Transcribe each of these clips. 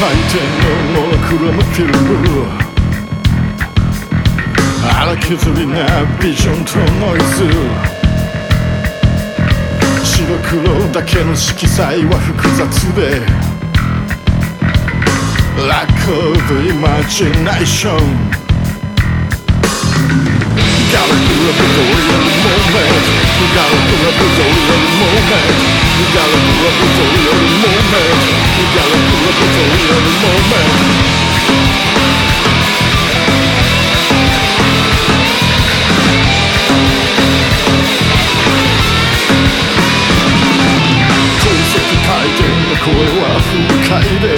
大抵のものくらまける。荒削りなビジョンとノイズ。白黒だけの色彩は複雑で。ラック・オブ・イマジネーション。ガラクラブ・ドリアル・モーメントガラクラブ・ド You gotta do a Brazilian moment. You gotta do a Brazilian moment. Take 声は不快で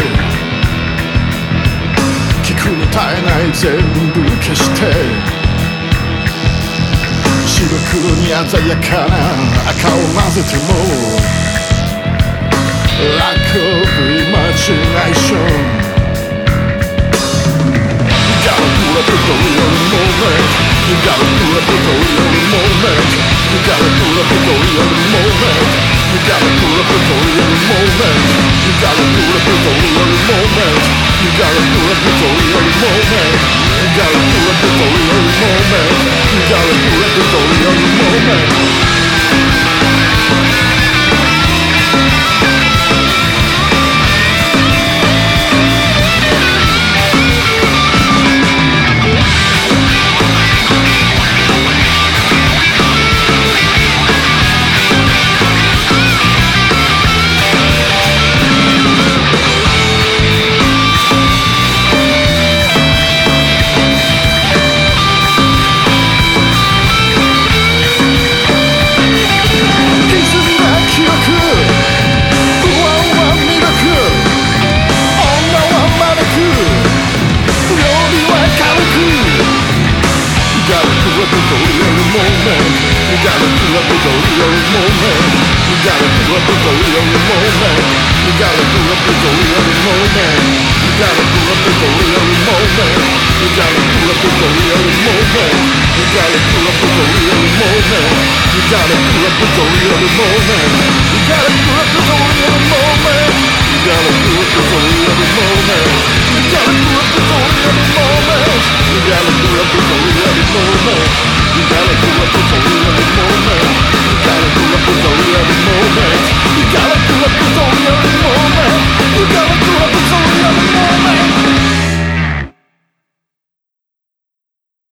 聞くに耐えない全部消して 空に鮮やかな赤を混ぜても Lack of imagination ガラクラブトリオンモーメント You gotta do a bit of real moment. You gotta do a bit of real moment You gotta do a bit of real moment You gotta do a bit of real moment You gotta do a bit of real moment You gotta do a bit of real moment. You gotta do a real moment. We gotta do a real moment. We gotta do a real moment. We gotta pull up the real moment. We gotta pull up with the real moment. We gotta pull up with a real moment. We gotta pull up the moment. We gotta do that on your moment. We gotta do it,